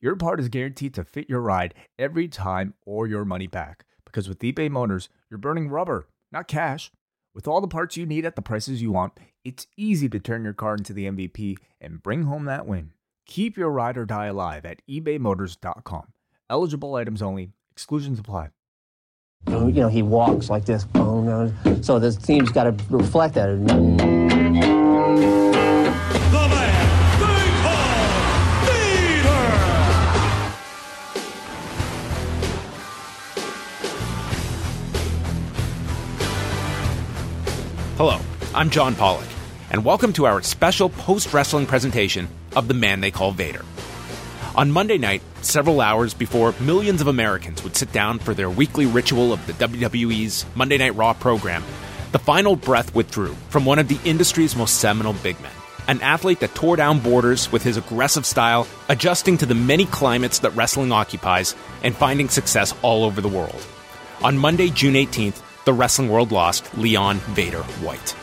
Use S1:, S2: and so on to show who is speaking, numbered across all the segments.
S1: your part is guaranteed to fit your ride every time or your money back. Because with eBay Motors, you're burning rubber, not cash. With all the parts you need at the prices you want, it's easy to turn your car into the MVP and bring home that win. Keep your ride or die alive at ebaymotors.com. Eligible items only, exclusions apply.
S2: You know, he walks like this. So the team's got to reflect that.
S3: Hello, I'm John Pollock, and welcome to our special post wrestling presentation of The Man They Call Vader. On Monday night, several hours before millions of Americans would sit down for their weekly ritual of the WWE's Monday Night Raw program, the final breath withdrew from one of the industry's most seminal big men. An athlete that tore down borders with his aggressive style, adjusting to the many climates that wrestling occupies, and finding success all over the world. On Monday, June 18th, the wrestling world lost Leon Vader White.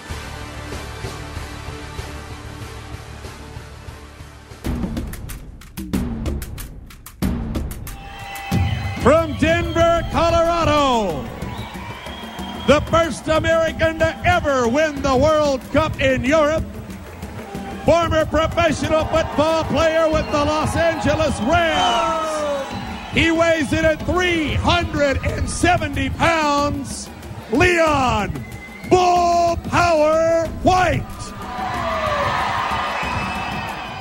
S4: From Denver, Colorado, the first American to ever win the World Cup in Europe, former professional football player with the Los Angeles Rams. He weighs in at 370 pounds. Leon Bull Power White.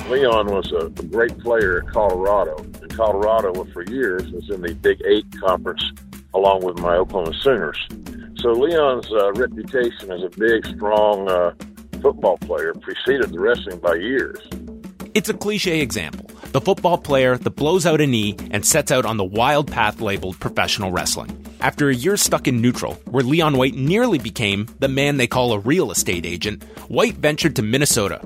S5: Leon was a, great player at Colorado. And Colorado, for years, was in the Big Eight conference along with my Oklahoma Sooners. So Leon's uh, reputation as a big, strong uh, football player preceded the wrestling by years.
S3: It's a cliche example the football player that blows out a knee and sets out on the wild path labeled professional wrestling. After a year stuck in neutral, where Leon White nearly became the man they call a real estate agent, White ventured to Minnesota.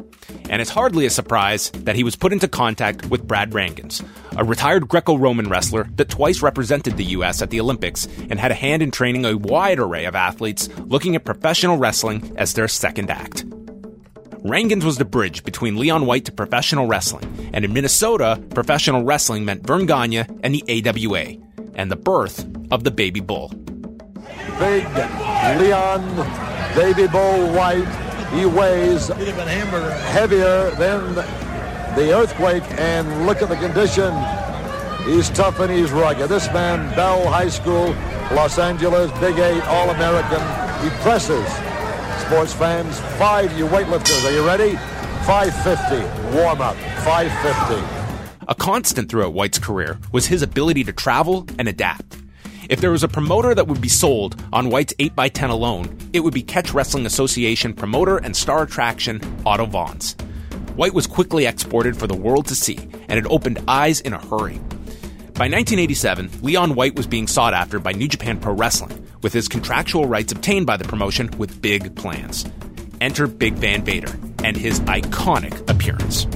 S3: And it's hardly a surprise that he was put into contact with Brad Rheingans, a retired Greco Roman wrestler that twice represented the U.S. at the Olympics and had a hand in training a wide array of athletes looking at professional wrestling as their second act. Rheingans was the bridge between Leon White to professional wrestling, and in Minnesota, professional wrestling meant Verne Gagne and the AWA, and the birth of the Baby Bull.
S6: Big Leon Baby Bull White, he weighs heavier than the earthquake, and look at the condition. He's tough and he's rugged. This man, Bell High School, Los Angeles, Big Eight, All American. He presses sports fans. Five, you weightlifters. Are you ready? 550. Warm up. 550.
S3: A constant throughout White's career was his ability to travel and adapt. If there was a promoter that would be sold on White's 8x10 alone, it would be Catch Wrestling Association promoter and star attraction Otto Wanz. White was quickly exported for the world to see, and it opened eyes in a hurry. By 1987, Leon White was being sought after by New Japan Pro Wrestling, with his contractual rights obtained by the promotion with big plans. Enter Big Van Vader and his iconic appearance.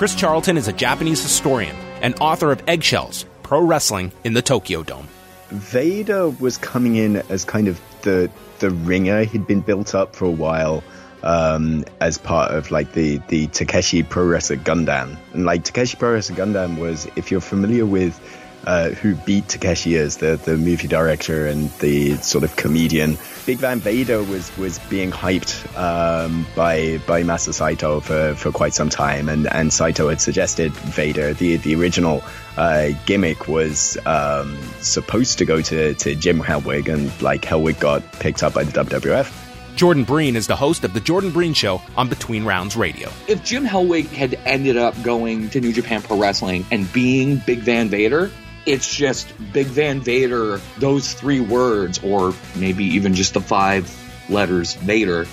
S3: Chris Charlton is a Japanese historian and author of Eggshells Pro Wrestling in the Tokyo Dome.
S7: Vader was coming in as kind of the the ringer. He'd been built up for a while um, as part of like the the Takeshi Pro Wrestler Gundan. And like Takeshi Pro Wrestler Gundan was, if you're familiar with uh, who beat Takeshi is, the the movie director and the sort of comedian. Big Van Vader was was being hyped um, by by Masa Saito for, for quite some time, and, and Saito had suggested Vader. The the original uh, gimmick was um, supposed to go to, to Jim Hellwig, and like Hellwig got picked up by the WWF.
S3: Jordan Breen is the host of The Jordan Breen Show on Between Rounds Radio.
S8: If Jim Hellwig had ended up going to New Japan Pro Wrestling and being Big Van Vader, it's just Big Van Vader, those three words, or maybe even just the five letters Vader,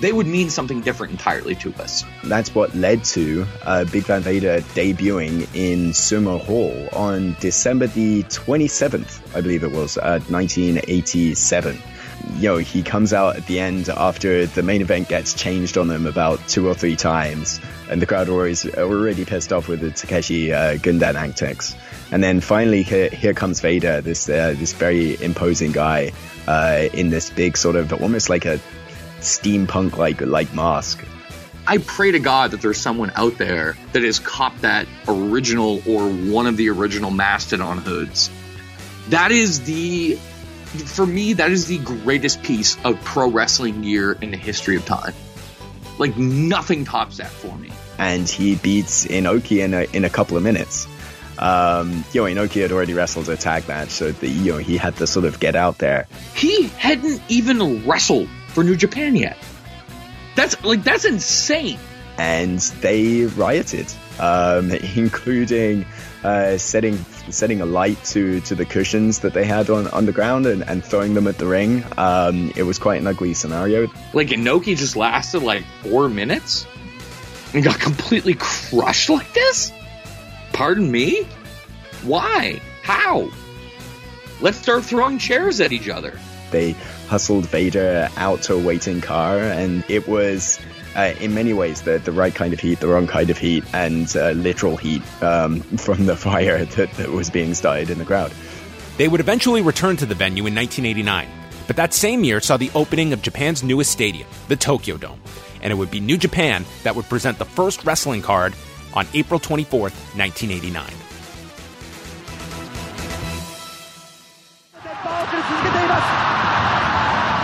S8: they would mean something different entirely to us.
S7: That's what led to uh, Big Van Vader debuting in Sumo Hall on December the 27th, I believe it was, uh, 1987 you know, he comes out at the end after the main event gets changed on them about two or three times, and the crowd are always already pissed off with the Takeshi uh, Gundan antics. And then finally, here, here comes Vader, this uh, this very imposing guy uh, in this big sort of almost like a steampunk like like mask.
S8: I pray to God that there's someone out there that has copped that original or one of the original Mastodon hoods. That is the for me, that is the greatest piece of pro wrestling gear in the history of time. Like nothing tops that for me.
S7: And he beats Inoki in a, in a couple of minutes. Um, you know, Inoki had already wrestled a tag match, so the, you know he had to sort of get out there.
S8: He hadn't even wrestled for New Japan yet. That's like that's insane.
S7: And they rioted, um, including uh, setting setting a light to to the cushions that they had on on the ground and, and throwing them at the ring. Um, it was quite an ugly scenario.
S8: Like Inoki just lasted like four minutes and got completely crushed like this. Pardon me? Why? How? Let's start throwing chairs at each other.
S7: They hustled Vader out to a waiting car, and it was uh, in many ways the, the right kind of heat, the wrong kind of heat, and uh, literal heat um, from the fire that, that was being started in the crowd.
S3: They would eventually return to the venue in 1989, but that same year saw the opening of Japan's newest stadium, the Tokyo Dome, and it would be New Japan that would present the first wrestling card on April 24th, 1989.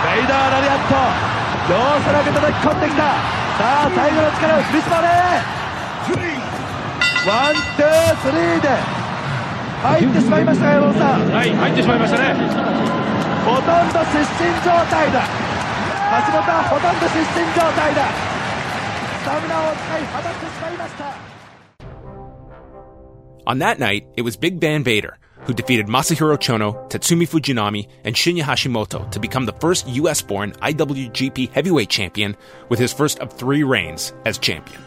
S3: Vader 両背中叩き込んできた。さあ最後の力を振り絞れ。ワン、ツー、スリーで入ってしまいました山本さん。はい入ってしまいましたね。ほとんど失神状態だ。橋本はほとんど失神状態だ。スタミナを使い放ってしまいました On that night, it was Big Van Vader who defeated Masahiro Chono, Tatsumi Fujinami, and Shinya Hashimoto to become the first US born IWGP heavyweight champion with his first of three reigns as champion.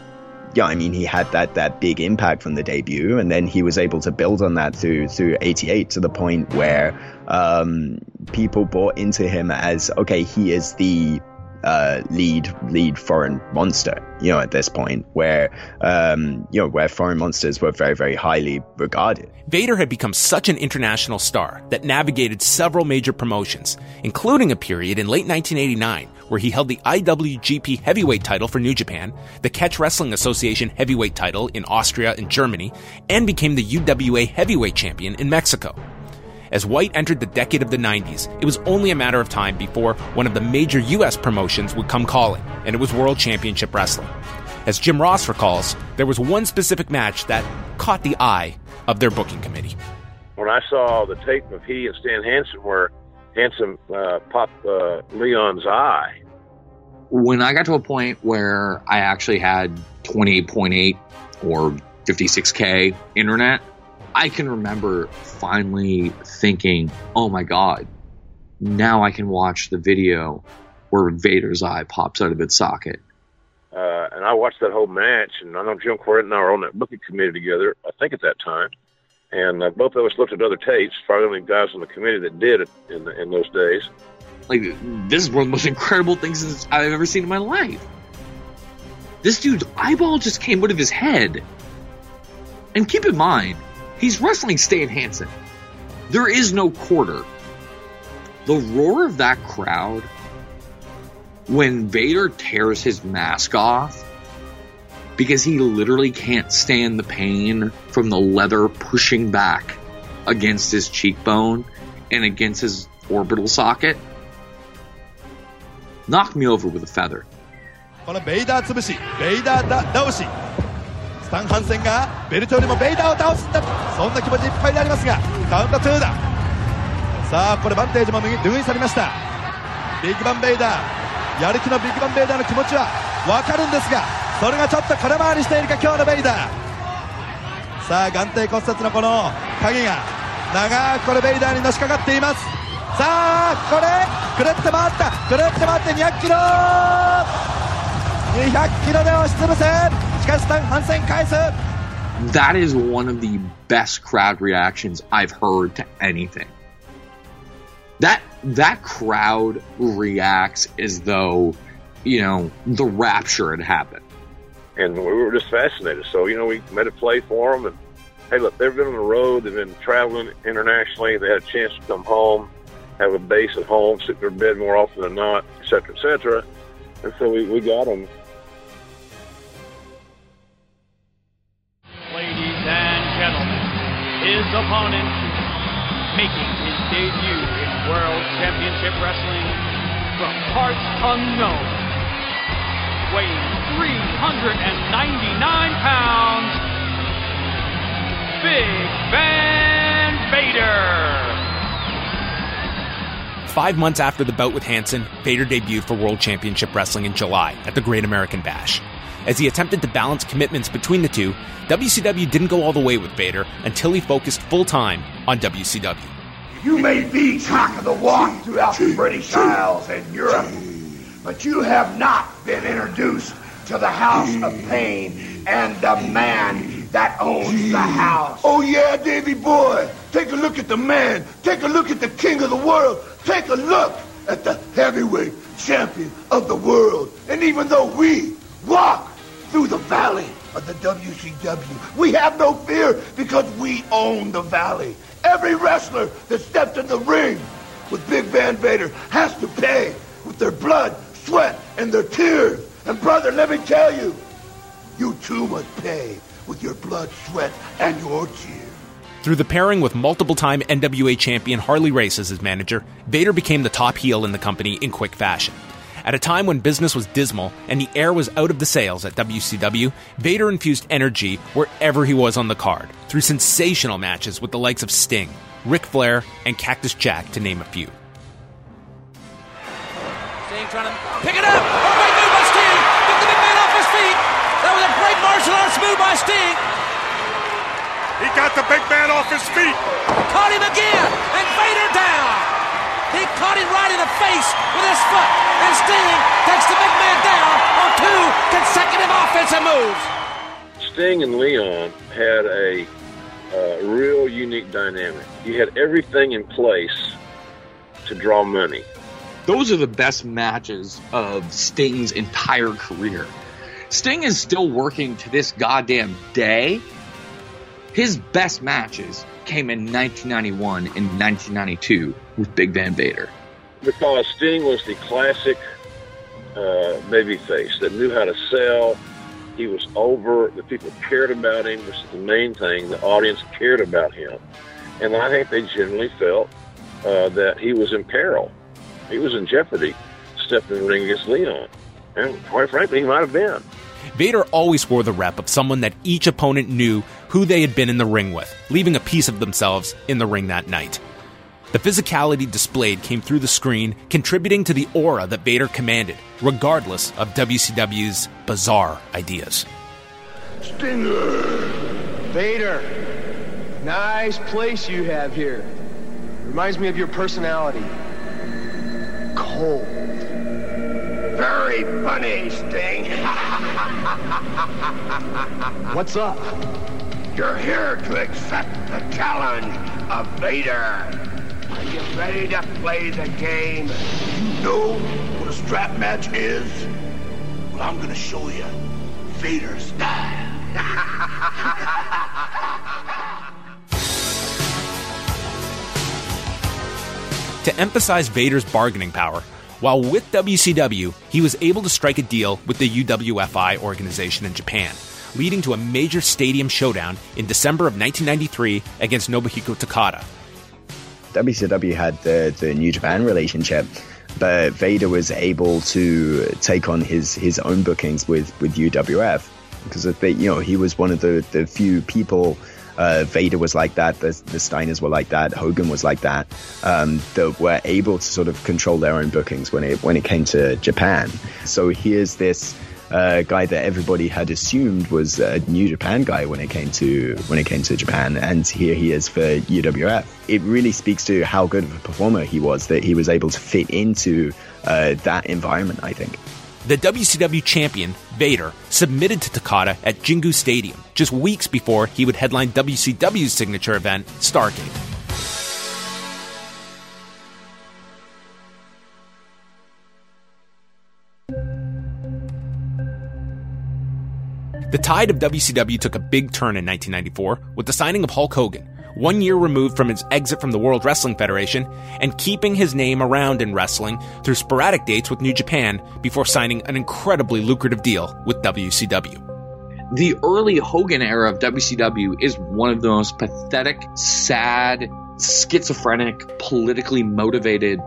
S7: Yeah, I mean, he had that, that big impact from the debut, and then he was able to build on that through through '88 to the point where um, people bought into him as okay, he is the uh, lead lead foreign monster. You know, at this point where um, you know where foreign monsters were very very highly regarded.
S3: Vader had become such an international star that navigated several major promotions, including a period in late 1989 where he held the IWGP Heavyweight title for New Japan, the Catch Wrestling Association Heavyweight title in Austria and Germany, and became the UWA Heavyweight Champion in Mexico. As White entered the decade of the 90s, it was only a matter of time before one of the major US promotions would come calling, and it was World Championship Wrestling. As Jim Ross recalls, there was one specific match that caught the eye of their booking committee.
S5: When I saw the tape of he and Stan Hansen where Hansen uh, popped uh, Leon's eye.
S8: When I got to a point where I actually had 28.8 or 56K internet, I can remember finally thinking, oh my God, now I can watch the video where Vader's eye pops out of its socket.
S5: Uh, and I watched that whole match, and I know Jim Cornette and I were on that booking committee together, I think at that time. And uh, both of us looked at other tapes, probably the only guys on the committee that did it in, the, in those days.
S8: Like, this is one of the most incredible things I've ever seen in my life. This dude's eyeball just came out of his head. And keep in mind, He's wrestling Stan Hansen. There is no quarter. The roar of that crowd when Vader tears his mask off because he literally can't stand the pain from the leather pushing back against his cheekbone and against his orbital socket knocked me over with a feather. このベイダー潰し、ベイダー倒し、 スタン・ハンセンがベルトよりもベイダーを倒すんだ。そんな気持ちいっぱいでありますがカウント2だ。さあこれバンテージも拭い去りました。ビッグバンベイダー。やる気のビッグバンベイダーの気持ちは分かるんですがそれがちょっと空回りしているか今日のベイダー。さあ眼底骨折のこの影が長くこれベイダーにのしかかっています。さあこれくるって回った。くるって回って200キロ。で押し潰せ。That is one of the best crowd reactions I've heard to anything. That that crowd reacts as though, you know, the rapture had happened.
S5: And we were just fascinated. So, you know, we made a play for them. And, hey, look, they've been on the road. They've been traveling internationally. They had a chance to come home, have a base at home, sit in their bed more often than not, et cetera, et cetera. And so we, we got them.
S9: His opponent making his debut in World Championship Wrestling from parts unknown, weighing 399 pounds, Big Van Vader.
S3: Five months after the bout with Hansen, Vader debuted for World Championship Wrestling in July at the Great American Bash. As he attempted to balance commitments between the two, WCW didn't go all the way with Vader until he focused full time on WCW.
S10: You may be Talk of the Walk throughout the British Isles and Europe, but you have not been introduced to the House of Pain and the man that owns the house.
S11: Oh yeah, Davey boy. Take a look at the man. Take a look at the king of the world. Take a look at the heavyweight champion of the world. And even though we walk through the valley of the WCW, we have no fear because we own the valley. Every wrestler that steps in the ring with Big Van Vader has to pay with their blood, sweat, and their tears. And brother, let me tell you, you too must pay with your blood, sweat, and your tears.
S3: Through the pairing with multiple time NWA champion Harley Race as his manager, Vader became the top heel in the company in quick fashion. At a time when business was dismal and the air was out of the sails at WCW, Vader infused energy wherever he was on the card through sensational matches with the likes of Sting, Ric Flair, and Cactus Jack, to name a few.
S12: Sting trying to pick it up. Oh, great move by Sting. Get the big man off his feet. That was a great martial arts move by Sting.
S13: He got the big man off his feet.
S12: Caught him again, and Vader down. He caught him right in the face with his foot, and Sting takes the big man down on two consecutive offensive moves.
S5: Sting and Leon had a uh, real unique dynamic. You had everything in place to draw money.
S8: Those are the best matches of Sting's entire career. Sting is still working to this goddamn day. His best matches came in 1991 and 1992 with Big Van Vader.
S5: Because Sting was the classic uh, babyface that knew how to sell. He was over. The people cared about him, which is the main thing. The audience cared about him. And I think they generally felt uh, that he was in peril. He was in jeopardy stepping in the ring against Leon. And quite frankly, he might have been.
S3: Vader always wore the rep of someone that each opponent knew who they had been in the ring with, leaving a piece of themselves in the ring that night. The physicality displayed came through the screen, contributing to the aura that Vader commanded, regardless of WCW's bizarre ideas.
S11: Stinger!
S14: Vader, nice place you have here. Reminds me of your personality. Cold.
S10: Very funny, Sting.
S14: What's up?
S10: You're here to accept the challenge of Vader. Ready to play the game?
S11: You know what a strap match is? Well, I'm gonna show you Vader style.
S3: To emphasize Vader's bargaining power, while with WCW, he was able to strike a deal with the UWFI organization in Japan, leading to a major stadium showdown in December of 1993 against Nobuhiko Takada.
S7: WCW had the, the New Japan relationship, but Vader was able to take on his, his own bookings with, with UWF because you know he was one of the, the few people uh, Vader was like that. The, the Steiners were like that. Hogan was like that. Um, that were able to sort of control their own bookings when it when it came to Japan. So here's this uh, guy that everybody had assumed was a New Japan guy when it came to when it came to Japan, and here he is for UWF. It really speaks to how good of a performer he was that he was able to fit into uh, that environment. I think.
S3: The WCW champion, Vader, submitted to Takada at Jingu Stadium just weeks before he would headline WCW's signature event, Starcade. The tide of WCW took a big turn in 1994 with the signing of Hulk Hogan, one year removed from his exit from the World Wrestling Federation, and keeping his name around in wrestling through sporadic dates with New Japan before signing an incredibly lucrative deal with WCW.
S8: The early Hogan era of WCW is one of the most pathetic, sad, schizophrenic, politically motivated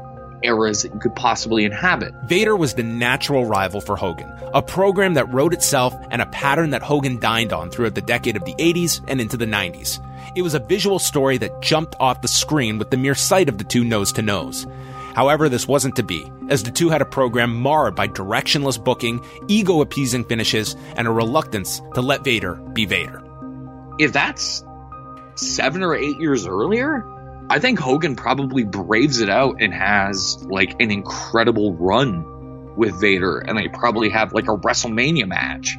S8: eras that you could possibly inhabit.
S3: Vader was the natural rival for Hogan, a program that wrote itself and a pattern that Hogan dined on throughout the decade of the 80s and into the 90s. It was a visual story that jumped off the screen with the mere sight of the two nose to nose. However, this wasn't to be, as the two had a program marred by directionless booking, ego appeasing finishes, and a reluctance to let Vader be Vader.
S8: If that's seven or eight years earlier, I think Hogan probably braves it out and has like an incredible run with Vader, and they probably have like a WrestleMania match,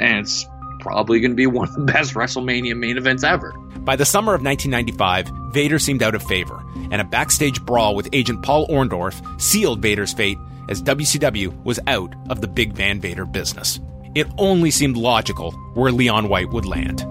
S8: and it's probably going to be one of the best WrestleMania main events ever.
S3: By the summer of 1995, Vader seemed out of favor, and a backstage brawl with agent Paul Orndorff sealed Vader's fate as WCW was out of the Big Van Vader business. It only seemed logical where Leon White would land.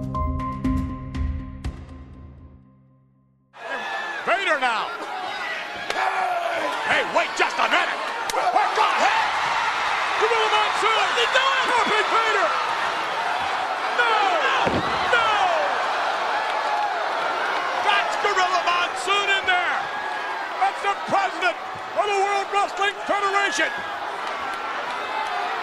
S13: Federation.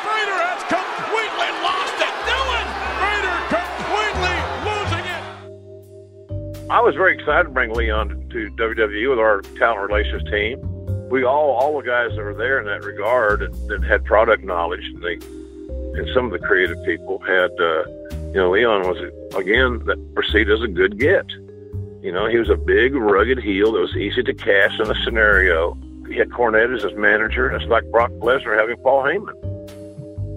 S13: Vader has completely lost it. Doing. Vader completely losing it.
S5: I was very excited to bring Leon to WWE with our talent relations team. We all, all the guys that were there in that regard that had product knowledge, and they, and some of the creative people had, uh, you know, Leon was again that perceived as a good get. You know, he was a big, rugged heel that was easy to cast in a scenario. He had Cornette as his manager, it's like Brock Lesnar having Paul Heyman.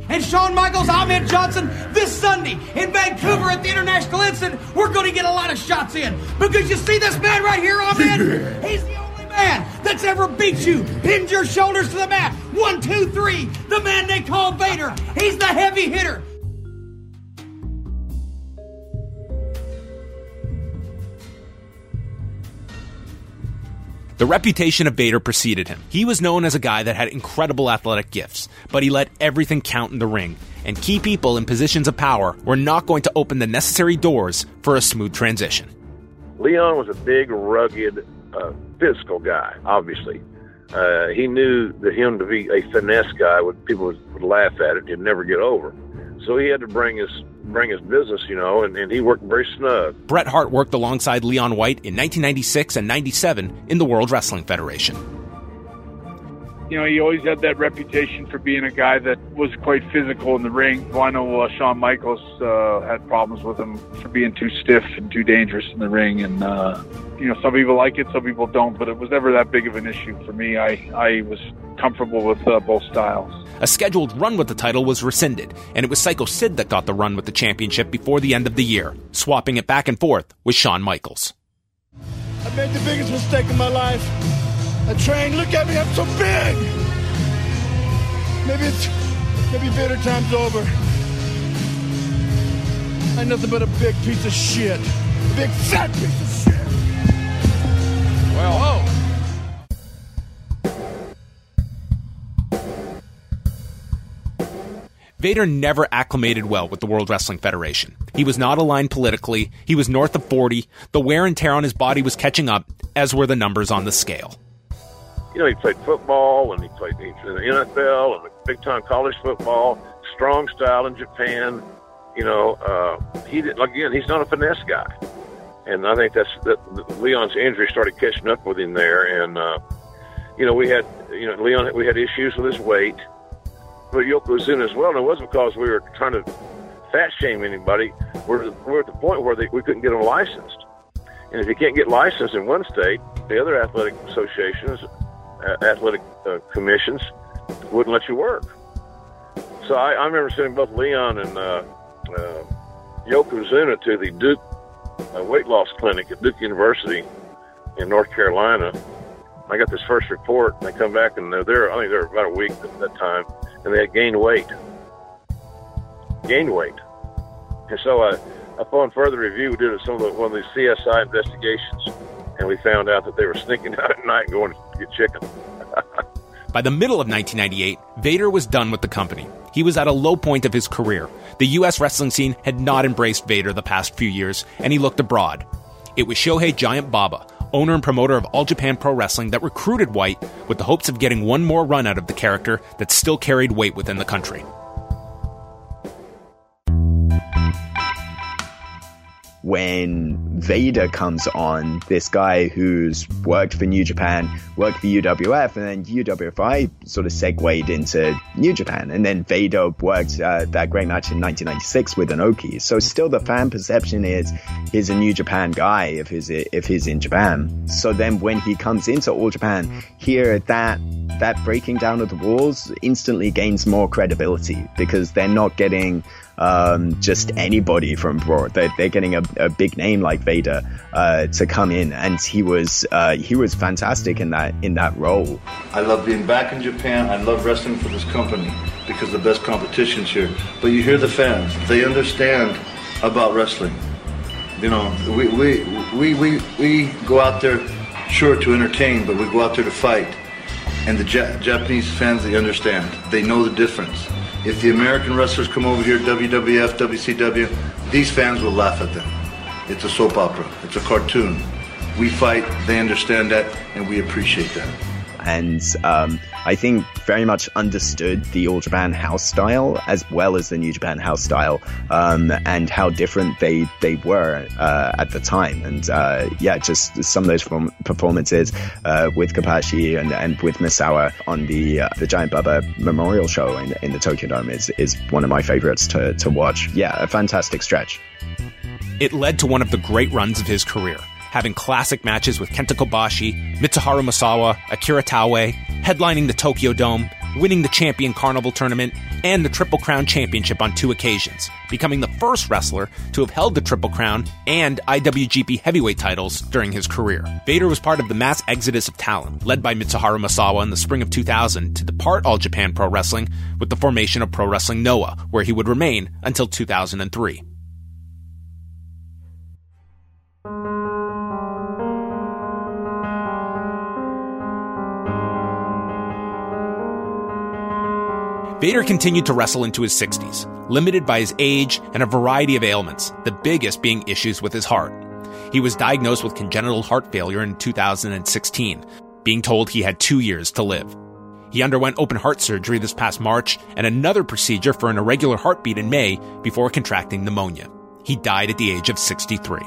S15: And Shawn Michaels, Ahmed Johnson, this Sunday in Vancouver at the International Incident, we're going to get a lot of shots in. Because you see this man right here, Ahmed? He's the only man that's ever beat you, pinned your shoulders to the mat. One, two, three. The man they call Vader. He's the heavy hitter.
S3: The reputation of Vader preceded him. He was known as a guy that had incredible athletic gifts, but he let everything count in the ring, and key people in positions of power were not going to open the necessary doors for a smooth transition.
S5: Leon was a big, rugged, uh, physical guy, obviously. Uh, he knew that him to be a finesse guy, would people would, would laugh at it, he'd never get over. So he had to bring his bring his business, you know, and, and he worked very snug.
S3: Bret Hart worked alongside Leon White in 1996 and 97 in the World Wrestling Federation.
S16: You know, he always had that reputation for being a guy that was quite physical in the ring. Well, I know uh, Shawn Michaels uh, had problems with him for being too stiff and too dangerous in the ring, and uh, you know, some people like it, some people don't, but it was never that big of an issue for me. I I was comfortable with uh, both styles.
S3: A scheduled run with the title was rescinded, and it was Psycho Sid that got the run with the championship before the end of the year, swapping it back and forth with Shawn Michaels.
S11: I made the biggest mistake of my life. I train, Look at me, I'm so big. Maybe it's maybe Vader time's over. I'm nothing but a big piece of shit. A big fat piece of shit.
S13: Well, oh.
S3: Vader never acclimated well with the World Wrestling Federation. He was not aligned politically, he was north of 40, the wear and tear on his body was catching up, as were the numbers on the scale.
S5: You know, he played football and he played in the NFL and big time college football, strong style in Japan. You know, uh, he did, again, he's not a finesse guy. And I think that's that Leon's injury started catching up with him there. And, uh, you know, we had, you know, Leon, we had issues with his weight but Yokozuna as well. And it wasn't because we were trying to fat shame anybody. We're, we're at the point where they, we couldn't get them licensed. And if you can't get licensed in one state, the other athletic associations, athletic uh, commissions wouldn't let you work. So I, I remember sending both Leon and uh, uh, Yokozuna to the Duke uh, weight loss clinic at Duke University in North Carolina. I got this first report, and they come back and they're there. I think they're about a week at that time, and they had gained weight. Gained weight. And so uh, upon further review, we did some of the, one of these CSI investigations, and we found out that they were sneaking out at night going chicken.
S3: By the middle of 1998, Vader was done with the company. He was at a low point of his career. The U.S. wrestling scene had not embraced Vader the past few years, and he looked abroad. It was Shohei Giant Baba, owner and promoter of All Japan Pro Wrestling, that recruited White with the hopes of getting one more run out of the character that still carried weight within the country.
S7: When Vader comes on, this guy who's worked for New Japan, worked for UWF, and then UWFI sort of segued into New Japan. And then Vader worked uh, that great match in 1996 with Inoki. So still the fan perception is he's a New Japan guy if he's, if he's in Japan. So then when he comes into All Japan, here that that breaking down of the walls instantly gains more credibility because they're not getting um, just anybody from abroad. They're, they're getting a, a, big name like Vader uh, to come in, and he was uh, he was fantastic in that in that role.
S17: I love being back in Japan. I love wrestling for this company because the best competition's here. But you hear the fans; they understand about wrestling. You know, we we we we, we go out there sure to entertain, but we go out there to fight. And the ja- Japanese fans, they understand. They know the difference. If the American wrestlers come over here, WWF, WCW, these fans will laugh at them. It's a soap opera. It's a cartoon. We fight, they understand that, and we appreciate that
S7: and um, I think very much understood the All Japan house style as well as the New Japan house style, um, and how different they they were uh, at the time. And uh, yeah, just some of those performances uh, with Kobashi and, and with Misawa on the uh, the Giant Baba Memorial Show in, in the Tokyo Dome is is one of my favorites to to watch. Yeah, a fantastic stretch.
S3: It led to one of the great runs of his career having classic matches with Kenta Kobashi, Mitsuharu Misawa, Akira Taue, headlining the Tokyo Dome, winning the Champion Carnival Tournament, and the Triple Crown Championship on two occasions, becoming the first wrestler to have held the Triple Crown and IWGP Heavyweight titles during his career. Vader was part of the mass exodus of talent, led by Mitsuharu Misawa in the spring of 2000 to depart All Japan Pro Wrestling with the formation of Pro Wrestling Noah, where he would remain until 2003. Vader continued to wrestle into his 60s, limited by his age and a variety of ailments, the biggest being issues with his heart. He was diagnosed with congenital heart failure in 2016, being told he had two years to live. He underwent open heart surgery this past March and another procedure for an irregular heartbeat in May before contracting pneumonia. He died at the age of 63.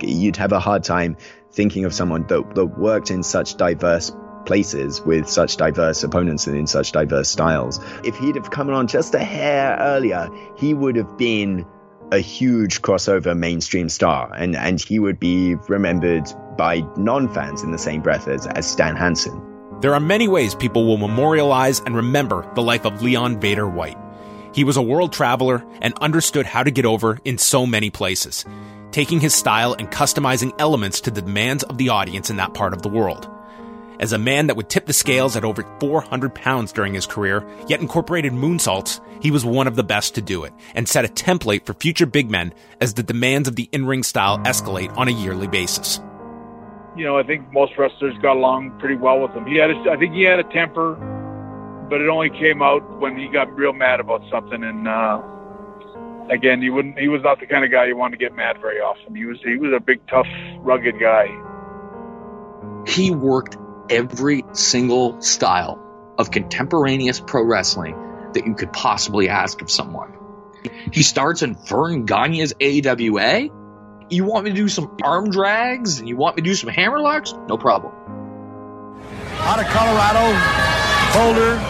S7: You'd have a hard time thinking of someone that, that worked in such diverse places with such diverse opponents and in such diverse styles. If he'd have come on just a hair earlier, he would have been a huge crossover mainstream star and, and he would be remembered by non-fans in the same breath as, as Stan Hansen.
S3: There are many ways people will memorialize and remember the life of Leon Vader White. He was a world traveler and understood how to get over in so many places, taking his style and customizing elements to the demands of the audience in that part of the world. As a man that would tip the scales at over 400 pounds during his career, yet incorporated moonsaults, he was one of the best to do it, and set a template for future big men as the demands of the in-ring style escalate on a yearly basis.
S16: You know, I think most wrestlers got along pretty well with him. He had, a, I think he had a temper, but it only came out when he got real mad about something. And uh, again, he wouldn't. He was not the kind of guy you want to get mad very often. He was. He was a big, tough, rugged guy.
S8: He worked every single style of contemporaneous pro wrestling that you could possibly ask of someone. He starts in Verne Gagne's AWA. You want me to do some arm drags and you want me to do some hammerlocks? No problem.
S6: Out of Colorado, Boulder.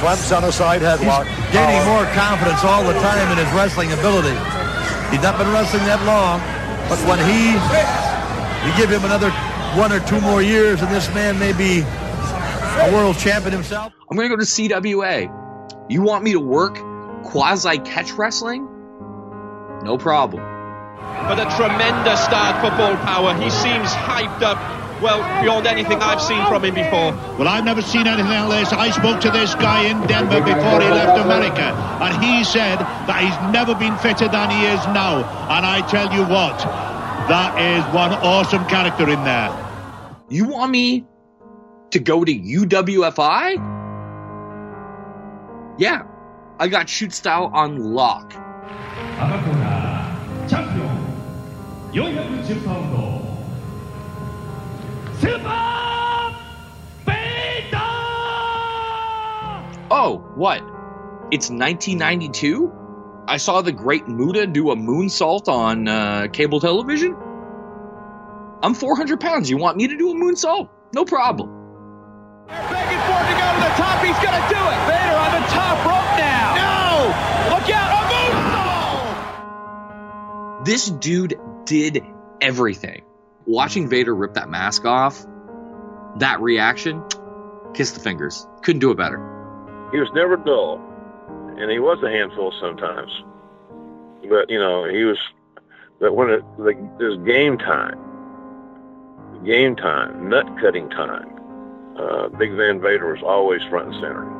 S6: Clem's on a side headlock.
S18: He's gaining more confidence all the time in his wrestling ability. He's not been wrestling that long, but when he, you give him another one or two more years, and this man may be A world champion himself.
S8: I'm going to go to CWA. You want me to work quasi catch wrestling? No problem.
S19: But a tremendous start for Bull Power. He seems hyped up, well, beyond anything I've seen from him before.
S20: Well, I've never seen anything like this. I spoke to this guy in Denver before he left America, and he said that he's never been fitter than he is now. And I tell you what, that is one awesome character in there.
S8: You want me to go to UWFI? Yeah, I got shoot style on lock.
S21: 赤コーナーチャンピオン410パウンドスーパーベイダー
S8: Oh, what? It's 1992? I saw the great Muta do a moonsault on uh, cable television? I'm 400 pounds. You want me to do a moonsault? No problem.
S13: Begging for it to go to the top. He's going to do it. Vader on the top rope now. No! Look out! A moonsault!
S8: This dude did everything. Watching Vader rip that mask off, that reaction, kiss the fingers. Couldn't do it better.
S5: He was never dull, and he was a handful sometimes. But you know, he was. But when it like there's game time, game time, nut cutting time, uh, Big Van Vader was always front and center.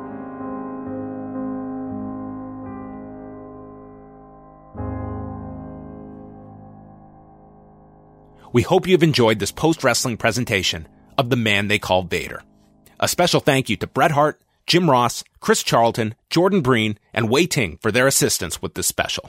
S3: We hope you've enjoyed this post wrestling presentation of the man they call Vader. A special thank you to Bret Hart, Jim Ross, Chris Charlton, Jordan Breen, and Wei Ting for their assistance with this special.